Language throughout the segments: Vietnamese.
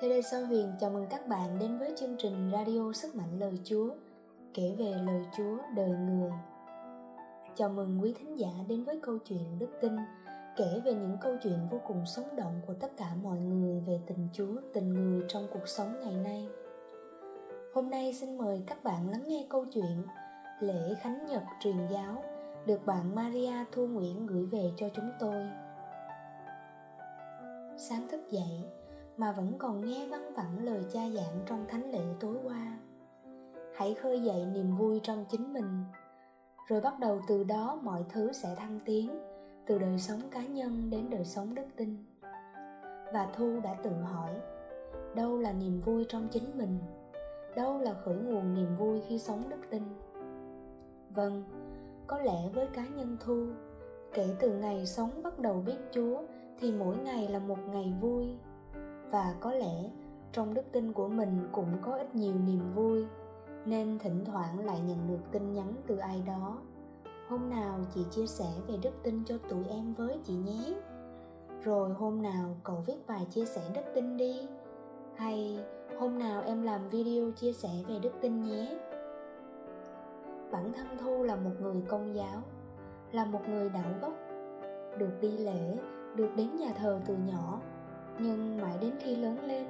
Thế đây Sao Huyền chào mừng các bạn đến với chương trình Radio Sức Mạnh Lời Chúa Kể về lời Chúa đời người. Chào mừng quý thính giả đến với câu chuyện Đức Tin Kể về những câu chuyện vô cùng sống động của tất cả mọi người về tình Chúa, tình người trong cuộc sống ngày nay. Hôm nay xin mời các bạn lắng nghe câu chuyện Lễ Khánh Nhật truyền giáo được bạn Maria Thu Nguyễn gửi về cho chúng tôi. Sáng thức dậy, mà vẫn còn nghe văng vẳng lời cha giảng trong thánh lễ tối qua. Hãy khơi dậy niềm vui trong chính mình, rồi bắt đầu từ đó mọi thứ sẽ thăng tiến, từ đời sống cá nhân đến đời sống đức tin. Và thu đã tự hỏi, đâu là niềm vui trong chính mình? Đâu là khởi nguồn niềm vui khi sống đức tin? Vâng có lẽ với cá nhân thu, kể từ ngày sống bắt đầu biết chúa thì mỗi ngày là một ngày vui và có lẽ trong đức tin của mình cũng có ít nhiều niềm vui, nên thỉnh thoảng lại nhận được tin nhắn từ ai đó. Hôm nào chị chia sẻ về đức tin cho tụi em với chị nhé. Rồi hôm nào cậu viết bài chia sẻ đức tin đi. Hay hôm nào em làm video chia sẻ về đức tin nhé. Bản thân thu là một người công giáo, là một người đạo gốc được đi lễ, được đến nhà thờ từ nhỏ nhưng mãi đến khi lớn lên,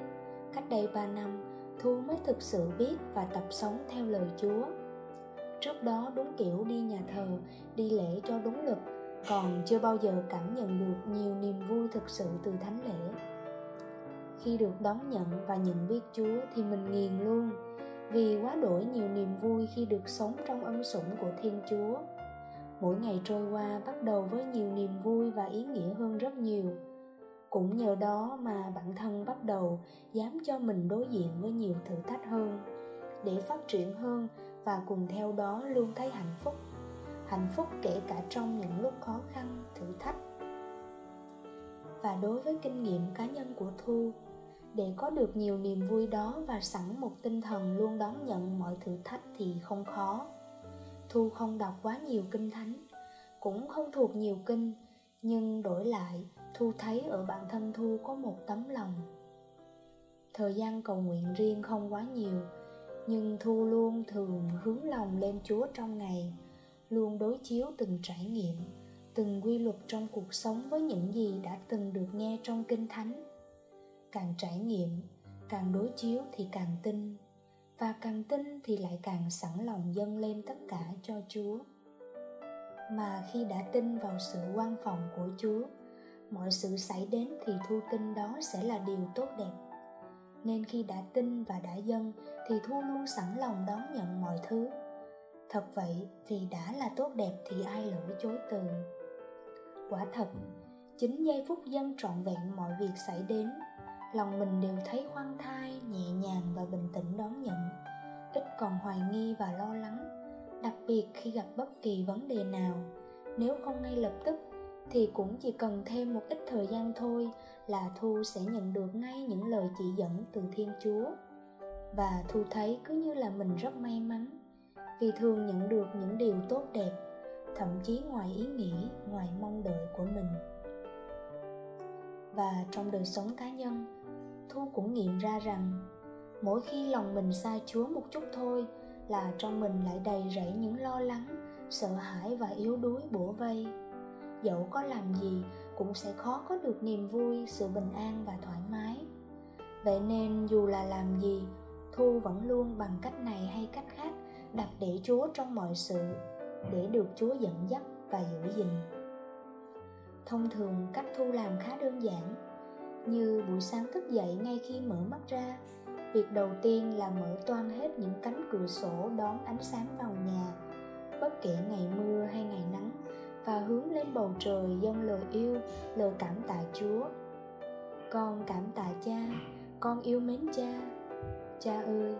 cách đây 3 năm, thu mới thực sự biết và tập sống theo lời chúa. Trước đó đúng kiểu đi nhà thờ, đi lễ cho đúng luật, còn chưa bao giờ cảm nhận được nhiều niềm vui thực sự từ thánh lễ. Khi được đón nhận và nhận biết chúa thì mình nghiền luôn, vì quá đổi nhiều niềm vui khi được sống trong ân sủng của thiên chúa. Mỗi ngày trôi qua bắt đầu với nhiều niềm vui và ý nghĩa hơn rất nhiều cũng nhờ đó mà bản thân bắt đầu dám cho mình đối diện với nhiều thử thách hơn, để phát triển hơn và cùng theo đó luôn thấy hạnh phúc. Hạnh phúc kể cả trong những lúc khó khăn, thử thách. Và đối với kinh nghiệm cá nhân của thu, để có được nhiều niềm vui đó và sẵn một tinh thần luôn đón nhận mọi thử thách thì không khó. Thu không đọc quá nhiều kinh thánh, cũng không thuộc nhiều kinh, nhưng đổi lại thu thấy ở bản thân thu có một tấm lòng. Thời gian cầu nguyện riêng không quá nhiều, nhưng thu luôn thường hướng lòng lên chúa trong ngày, luôn đối chiếu từng trải nghiệm, từng quy luật trong cuộc sống với những gì đã từng được nghe trong kinh thánh. Càng trải nghiệm, càng đối chiếu thì càng tin, và càng tin thì lại càng sẵn lòng dâng lên tất cả cho chúa. Mà khi đã tin vào sự quan phòng của chúa mọi sự xảy đến thì thu kinh đó sẽ là điều tốt đẹp. Nên khi đã tin và đã dâng, thì thu luôn sẵn lòng đón nhận mọi thứ. Thật vậy, vì đã là tốt đẹp thì ai lỡ chối từ. Quả thật, chính giây phút dân trọn vẹn mọi việc xảy đến, lòng mình đều thấy khoan thai, nhẹ nhàng và bình tĩnh đón nhận. Ít còn hoài nghi và lo lắng, đặc biệt khi gặp bất kỳ vấn đề nào, nếu không ngay lập tức thì cũng chỉ cần thêm một ít thời gian thôi là thu sẽ nhận được ngay những lời chỉ dẫn từ thiên chúa. Và thu thấy cứ như là mình rất may mắn, vì thường nhận được những điều tốt đẹp, thậm chí ngoài ý nghĩ, ngoài mong đợi của mình. Và trong đời sống cá nhân, thu cũng nghiệm ra rằng, mỗi khi lòng mình xa chúa một chút thôi là trong mình lại đầy rẫy những lo lắng, sợ hãi và yếu đuối bủa vây dẫu có làm gì cũng sẽ khó có được niềm vui, sự bình an và thoải mái. Vậy nên dù là làm gì, thu vẫn luôn bằng cách này hay cách khác đặt để chúa trong mọi sự, để được chúa dẫn dắt và giữ gìn. Thông thường cách thu làm khá đơn giản, như buổi sáng thức dậy ngay khi mở mắt ra, việc đầu tiên là mở toan hết những cánh cửa sổ đón ánh sáng vào nhà. Bất kể ngày mưa hay ngày nắng và hướng lên bầu trời dâng lời yêu, lời cảm tạ chúa. Con cảm tạ cha, con yêu mến cha. Cha ơi,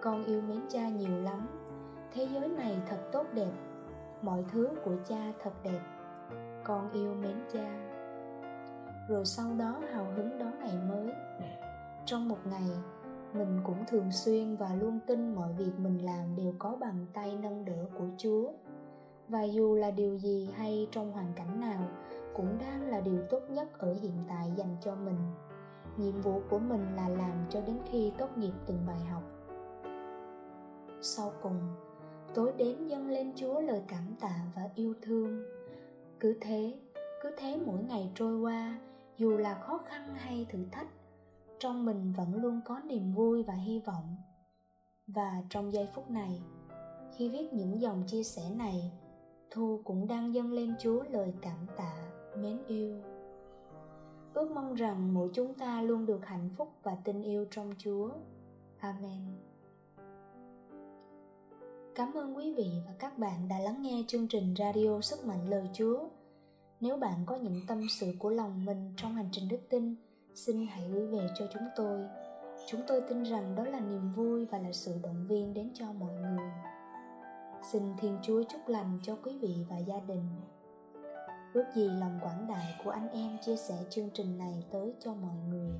con yêu mến cha nhiều lắm. Thế giới này thật tốt đẹp, mọi thứ của cha thật đẹp. Con yêu mến cha. Rồi sau đó hào hứng đón ngày mới. Trong một ngày, mình cũng thường xuyên và luôn tin mọi việc mình làm đều có bàn tay nâng đỡ của chúa và dù là điều gì hay trong hoàn cảnh nào, cũng đang là điều tốt nhất ở hiện tại dành cho mình. Nhiệm vụ của mình là làm cho đến khi tốt nghiệp từng bài học. Sau cùng tối đến dâng lên chúa lời cảm tạ và yêu thương. Cứ thế cứ thế mỗi ngày trôi qua, dù là khó khăn hay thử thách, trong mình vẫn luôn có niềm vui và hy vọng. Và trong giây phút này, khi viết những dòng chia sẻ này thu cũng đang dâng lên chúa lời cảm tạ, mến yêu. Ước mong rằng mỗi chúng ta luôn được hạnh phúc và tình yêu trong chúa. Amen. Cảm ơn quý vị và các bạn đã lắng nghe chương trình radio sức mạnh lời chúa. Nếu bạn có những tâm sự của lòng mình trong hành trình đức tin, xin hãy gửi về cho chúng tôi. Chúng tôi tin rằng đó là niềm vui và là sự động viên đến cho mọi người xin thiên chúa chúc lành cho quý vị và gia đình. Ước gì lòng quảng đại của anh em chia sẻ chương trình này tới cho mọi người.